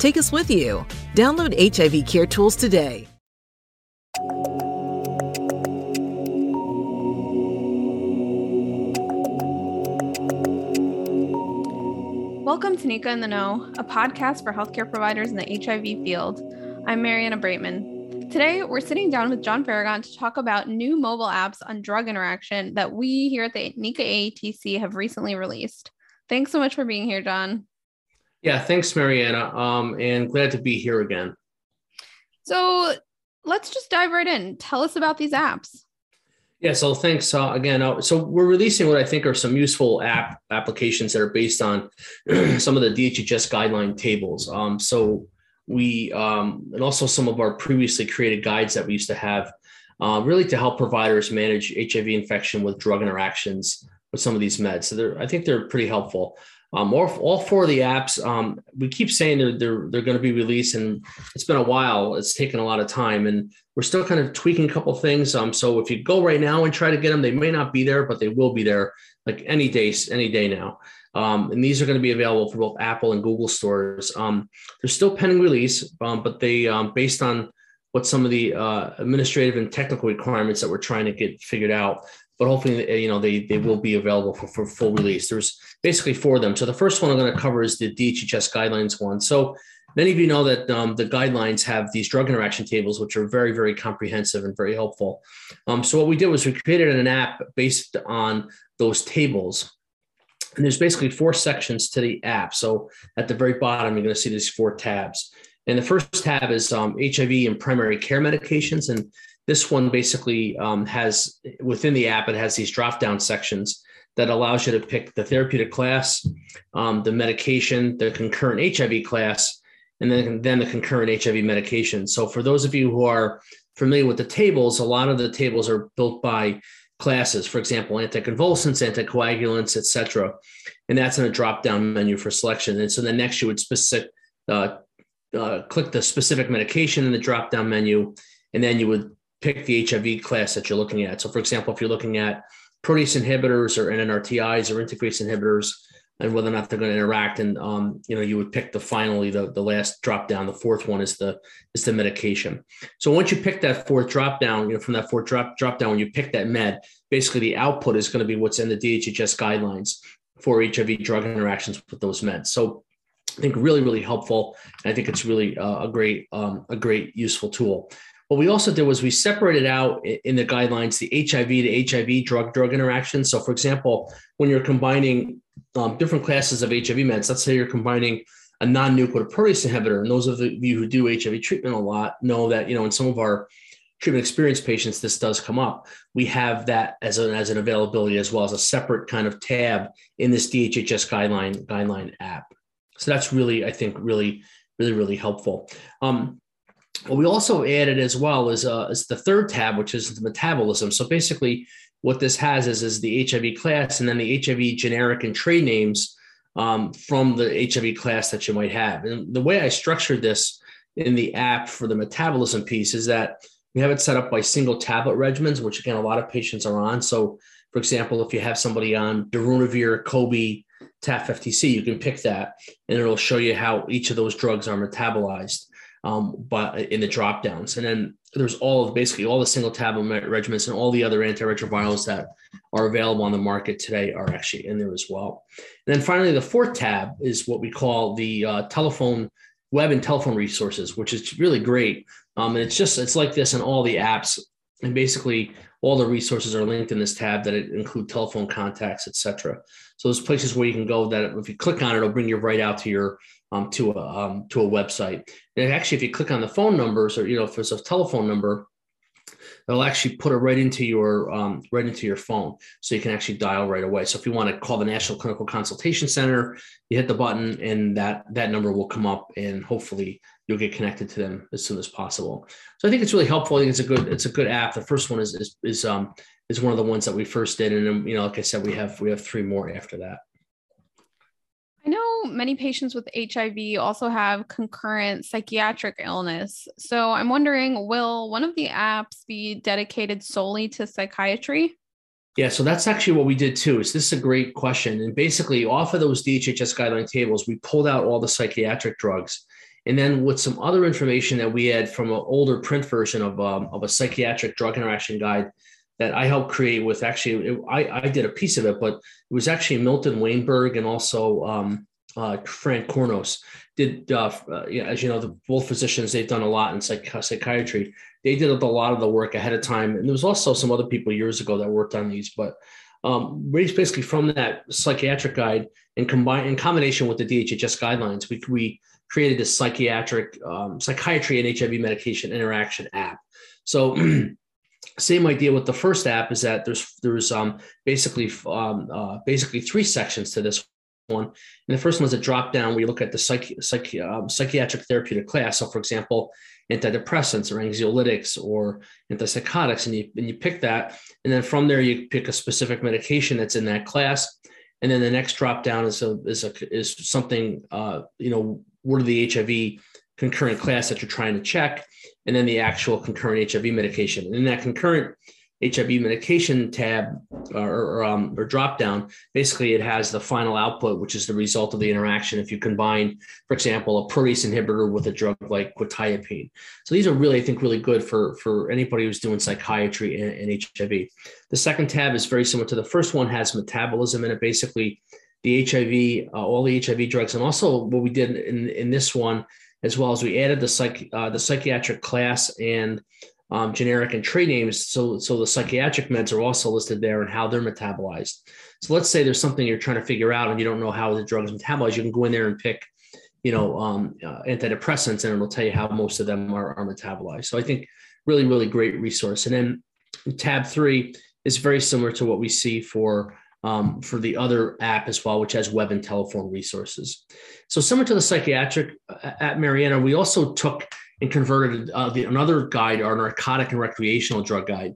Take us with you. Download HIV Care Tools today. Welcome to NECA in the Know, a podcast for healthcare providers in the HIV field. I'm Mariana Breitman. Today, we're sitting down with John Faragon to talk about new mobile apps on drug interaction that we here at the NECA AETC have recently released. Thanks so much for being here, John. Yeah, thanks, Mariana. Um, and glad to be here again. So let's just dive right in. Tell us about these apps. Yeah, so thanks uh, again. Uh, so we're releasing what I think are some useful app applications that are based on some of the DHHS guideline tables. Um, so we um, and also some of our previously created guides that we used to have, uh, really to help providers manage HIV infection with drug interactions with some of these meds. So they're, I think they're pretty helpful. Um, all, all four of the apps, um, we keep saying they're they're, they're going to be released, and it's been a while. It's taken a lot of time, and we're still kind of tweaking a couple things. Um, so if you go right now and try to get them, they may not be there, but they will be there like any day, any day now. Um, and these are going to be available for both Apple and Google stores. Um, they're still pending release, um, but they um, based on what some of the uh, administrative and technical requirements that we're trying to get figured out. But hopefully, you know, they they will be available for, for full release. There's basically for them. So the first one I'm going to cover is the DHHS guidelines one. So many of you know that um, the guidelines have these drug interaction tables, which are very, very comprehensive and very helpful. Um, so what we did was we created an app based on those tables. And there's basically four sections to the app. So at the very bottom, you're going to see these four tabs. And the first tab is um, HIV and primary care medications. And this one basically um, has within the app, it has these drop down sections that allows you to pick the therapeutic class, um, the medication, the concurrent HIV class, and then, then the concurrent HIV medication. So for those of you who are familiar with the tables, a lot of the tables are built by classes, for example, anticonvulsants, anticoagulants, etc. And that's in a drop-down menu for selection. And so then next you would specific, uh, uh, click the specific medication in the drop-down menu, and then you would pick the HIV class that you're looking at. So for example, if you're looking at protease inhibitors or NNRTIs or integrase inhibitors and whether or not they're going to interact. And um, you know, you would pick the finally the, the last drop down. The fourth one is the is the medication. So once you pick that fourth drop down, you know, from that fourth drop drop down, when you pick that med, basically the output is going to be what's in the DHHS guidelines for HIV drug interactions with those meds. So I think really, really helpful. I think it's really uh, a great, um, a great useful tool. What we also did was we separated out in the guidelines the HIV to HIV drug drug interaction. So, for example, when you're combining um, different classes of HIV meds, let's say you're combining a non-nuclear protease inhibitor, and those of you who do HIV treatment a lot know that you know in some of our treatment experienced patients this does come up. We have that as an as an availability as well as a separate kind of tab in this DHHS guideline guideline app. So that's really I think really really really helpful. Um, what we also added as well is, uh, is the third tab, which is the metabolism. So basically, what this has is, is the HIV class and then the HIV generic and trade names um, from the HIV class that you might have. And the way I structured this in the app for the metabolism piece is that we have it set up by single tablet regimens, which again, a lot of patients are on. So, for example, if you have somebody on darunavir, Cobi, TAF-FTC, you can pick that and it'll show you how each of those drugs are metabolized um, but in the drop downs. And then there's all of basically all the single tablet regimens and all the other antiretrovirals that are available on the market today are actually in there as well. And then finally, the fourth tab is what we call the uh, telephone web and telephone resources, which is really great. Um, and it's just it's like this in all the apps, and basically all the resources are linked in this tab that include telephone contacts, etc. So there's places where you can go that if you click on it, it'll bring you right out to your um, to a um, to a website. And actually, if you click on the phone numbers, or you know, if there's a telephone number, it'll actually put it right into your um, right into your phone, so you can actually dial right away. So if you want to call the National Clinical Consultation Center, you hit the button, and that that number will come up, and hopefully you'll get connected to them as soon as possible. So I think it's really helpful. I think it's a good it's a good app. The first one is is is um is one of the ones that we first did, and you know, like I said, we have we have three more after that. Many patients with HIV also have concurrent psychiatric illness. So I'm wondering will one of the apps be dedicated solely to psychiatry? Yeah, so that's actually what we did too. Is this is a great question? And basically, off of those DHHS guideline tables, we pulled out all the psychiatric drugs, and then with some other information that we had from an older print version of um, of a psychiatric drug interaction guide that I helped create with actually, it, I, I did a piece of it, but it was actually Milton Wainberg and also um, uh, Frank Cournos did, uh, uh, as you know, the both physicians, they've done a lot in psych- psychiatry. They did a lot of the work ahead of time. And there was also some other people years ago that worked on these, but um, basically from that psychiatric guide and combine in combination with the DHHS guidelines, we, we created this psychiatric um, psychiatry and HIV medication interaction app. So same idea with the first app is that there's there's um, basically um, uh, basically three sections to this one. And the first one is a drop down where you look at the psych, psych, um, psychiatric therapeutic class. So, for example, antidepressants or anxiolytics or antipsychotics, and you and you pick that, and then from there you pick a specific medication that's in that class. And then the next drop down is a is a is something uh, you know what are the HIV concurrent class that you're trying to check and then the actual concurrent HIV medication. And in that concurrent HIV medication tab or, or, um, or drop down, basically it has the final output, which is the result of the interaction. If you combine, for example, a protease inhibitor with a drug like quetiapine. So these are really, I think, really good for, for anybody who's doing psychiatry and, and HIV. The second tab is very similar to the first one, has metabolism in it. Basically, the HIV, uh, all the HIV drugs, and also what we did in, in this one as well as we added the psych uh, the psychiatric class and um, generic and trade names. So so the psychiatric meds are also listed there and how they're metabolized. So let's say there's something you're trying to figure out and you don't know how the drug is metabolized. You can go in there and pick, you know, um, uh, antidepressants and it'll tell you how most of them are, are metabolized. So I think really really great resource. And then tab three is very similar to what we see for um, for the other app as well, which has web and telephone resources. So similar to the psychiatric uh, at Mariana, we also took and converted uh, the, another guide, our narcotic and recreational drug guide.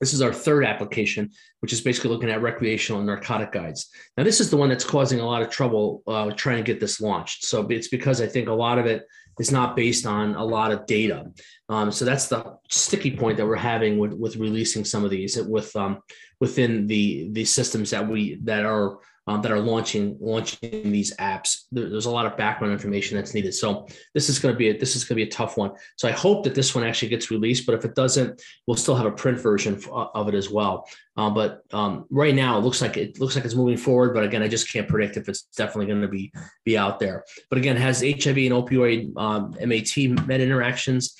This is our third application, which is basically looking at recreational and narcotic guides. Now, this is the one that's causing a lot of trouble uh, trying to get this launched. So it's because I think a lot of it is not based on a lot of data. Um, so that's the sticky point that we're having with, with releasing some of these with um, within the the systems that we that are um, that are launching launching these apps. There, there's a lot of background information that's needed. So this is going to be a, this is going to be a tough one. So I hope that this one actually gets released. But if it doesn't, we'll still have a print version uh, of it as well. Uh, but um, right now, it looks like it looks like it's moving forward. But again, I just can't predict if it's definitely going to be be out there. But again, has HIV and opioid um, MAT med interactions.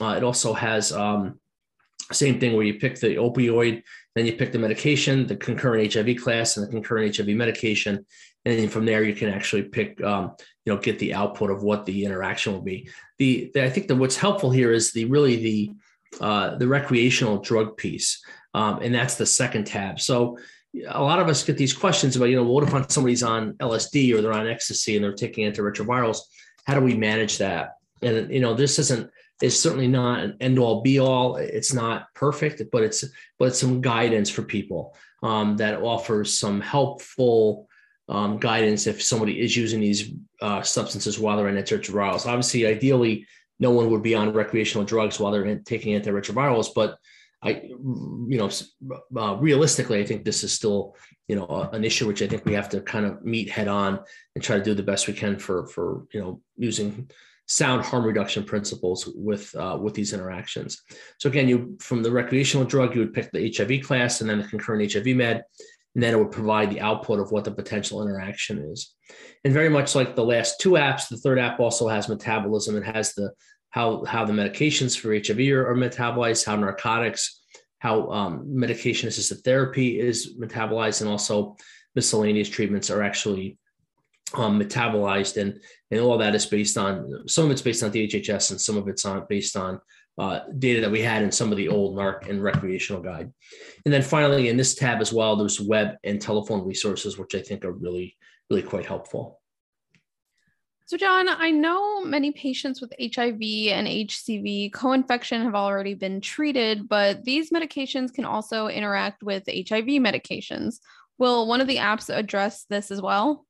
Uh, it also has um, same thing where you pick the opioid, then you pick the medication, the concurrent HIV class, and the concurrent HIV medication, and from there you can actually pick, um, you know, get the output of what the interaction will be. The, the I think that what's helpful here is the really the uh, the recreational drug piece, um, and that's the second tab. So a lot of us get these questions about, you know, what if somebody's on LSD or they're on ecstasy and they're taking antiretrovirals? How do we manage that? And you know, this isn't is certainly not an end all be all. It's not perfect, but it's but it's some guidance for people um, that offers some helpful um, guidance if somebody is using these uh, substances while they're in antiretrovirals. Obviously, ideally, no one would be on recreational drugs while they're taking antiretrovirals, but I, you know, uh, realistically, I think this is still, you know, uh, an issue which I think we have to kind of meet head on and try to do the best we can for for you know using sound harm reduction principles with uh, with these interactions. So again, you from the recreational drug, you would pick the HIV class and then the concurrent HIV med. And then it would provide the output of what the potential interaction is. And very much like the last two apps, the third app also has metabolism. It has the how how the medications for HIV are, are metabolized, how narcotics, how um, medication assisted therapy is metabolized, and also miscellaneous treatments are actually um, metabolized, and and all that is based on some of it's based on DHHS, and some of it's on based on uh, data that we had in some of the old NARC and recreational guide. And then finally, in this tab as well, there's web and telephone resources, which I think are really really quite helpful. So, John, I know many patients with HIV and HCV co infection have already been treated, but these medications can also interact with HIV medications. Will one of the apps address this as well?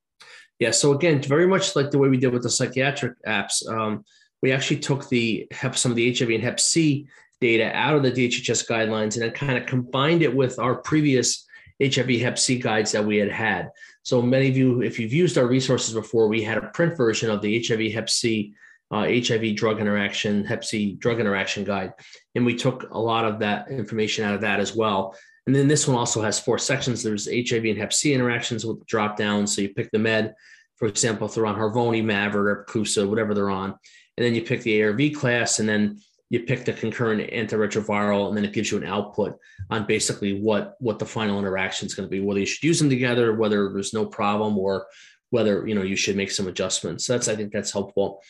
Yeah. So, again, very much like the way we did with the psychiatric apps, um, we actually took the HEP, some of the HIV and Hep C data out of the DHHS guidelines and then kind of combined it with our previous HIV Hep C guides that we had had. So many of you, if you've used our resources before, we had a print version of the HIV Hep C, uh, HIV drug interaction, Hep C drug interaction guide. And we took a lot of that information out of that as well. And then this one also has four sections. There's HIV and Hep C interactions with drop down. So you pick the med, for example, if they're on Harvoni, Mavyret, or Epclusa, whatever they're on. And then you pick the ARV class, and then you pick the concurrent antiretroviral, and then it gives you an output on basically what what the final interaction is going to be, whether you should use them together, whether there's no problem, or whether you know you should make some adjustments. So that's I think that's helpful.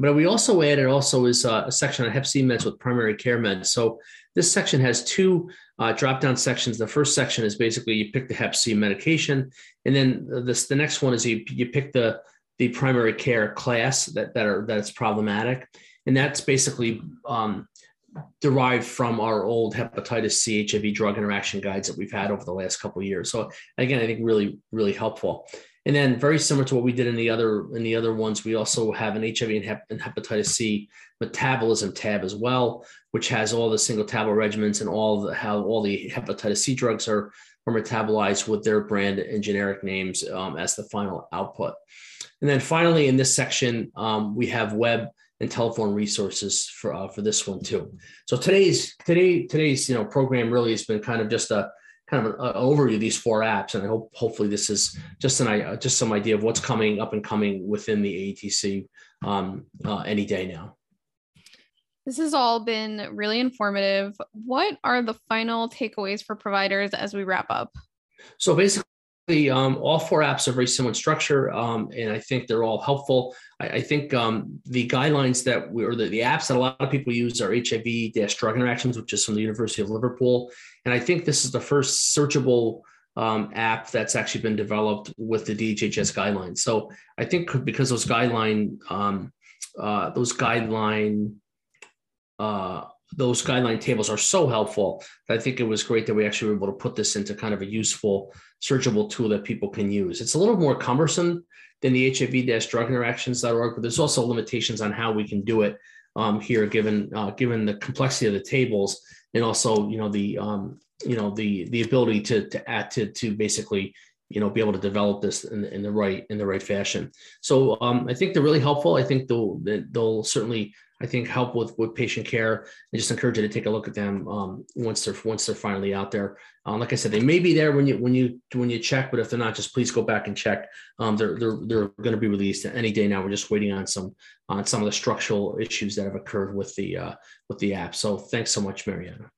But we also added also is uh, a section on Hep C meds with primary care meds. So this section has two uh, drop down sections. The first section is basically you pick the Hep C medication, and then this the next one is you you pick the the primary care class that that are that's problematic and that's basically um, derived from our old hepatitis C HIV drug interaction guides that we've had over the last couple years. So again, I think really really helpful. And then very similar to what we did in the other in the other ones, we also have an HIV and, hep- and hepatitis C metabolism tab as well, which has all the single tablet regimens and all the how all the hepatitis C drugs are are metabolized with their brand and generic names um, as the final output. And then finally, in this section, um, we have web and telephone resources for uh, for this one too. So today's today today's you know program really has been kind of just a kind of an, overview of these four apps, and I hope hopefully this is just an just some idea of what's coming up and coming within the ATC um, uh, any day now. This has all been really informative. What are the final takeaways for providers as we wrap up? So basically, um, all four apps are very similar in structure, um, and I think they're all helpful. I, I think um, the guidelines that we, or the, the, apps that a lot of people use are HIV drug interactions, which is from the University of Liverpool. And I think this is the first searchable um, app that's actually been developed with the DHHS guidelines. So I think because those guideline, um, uh, those guideline, uh, those guideline tables are so helpful. I think it was great that we actually were able to put this into kind of a useful searchable tool that people can use. It's a little more cumbersome than the HIV-drug interactions.org, but there's also limitations on how we can do it um, here, given uh, given the complexity of the tables and also you know the um, you know the the ability to to add to to basically you know be able to develop this in, in the right in the right fashion. So um, I think they're really helpful. I think they'll they'll certainly I think help with with patient care. I just encourage you to take a look at them um, once they're once they're finally out there. Um, like I said, they may be there when you when you when you check, but if they're not, just please go back and check. Um, they're they're they're going to be released any day now. We're just waiting on some on some of the structural issues that have occurred with the uh, with the app. So thanks so much, Mariana.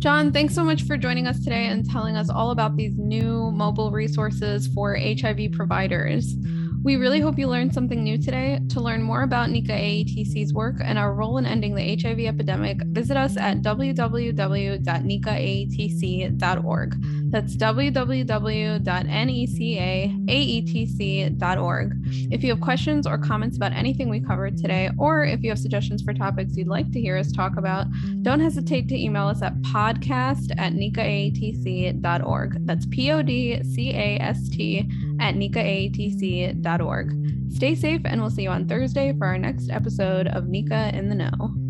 John, thanks so much for joining us today and telling us all about these new mobile resources for HIV providers. We really hope you learned something new today. To learn more about NECA AETC's work and our role in ending the HIV epidemic, visit us at www.necaaetc.org. That's www.necaaetc.org. If you have questions or comments about anything we covered today, or if you have suggestions for topics you'd like to hear us talk about, don't hesitate to email us at podcast at necaaetc.org. That's P O D C A S T at necaaetc.org. Stay safe, and we'll see you on Thursday for our next episode of NECA in the Know.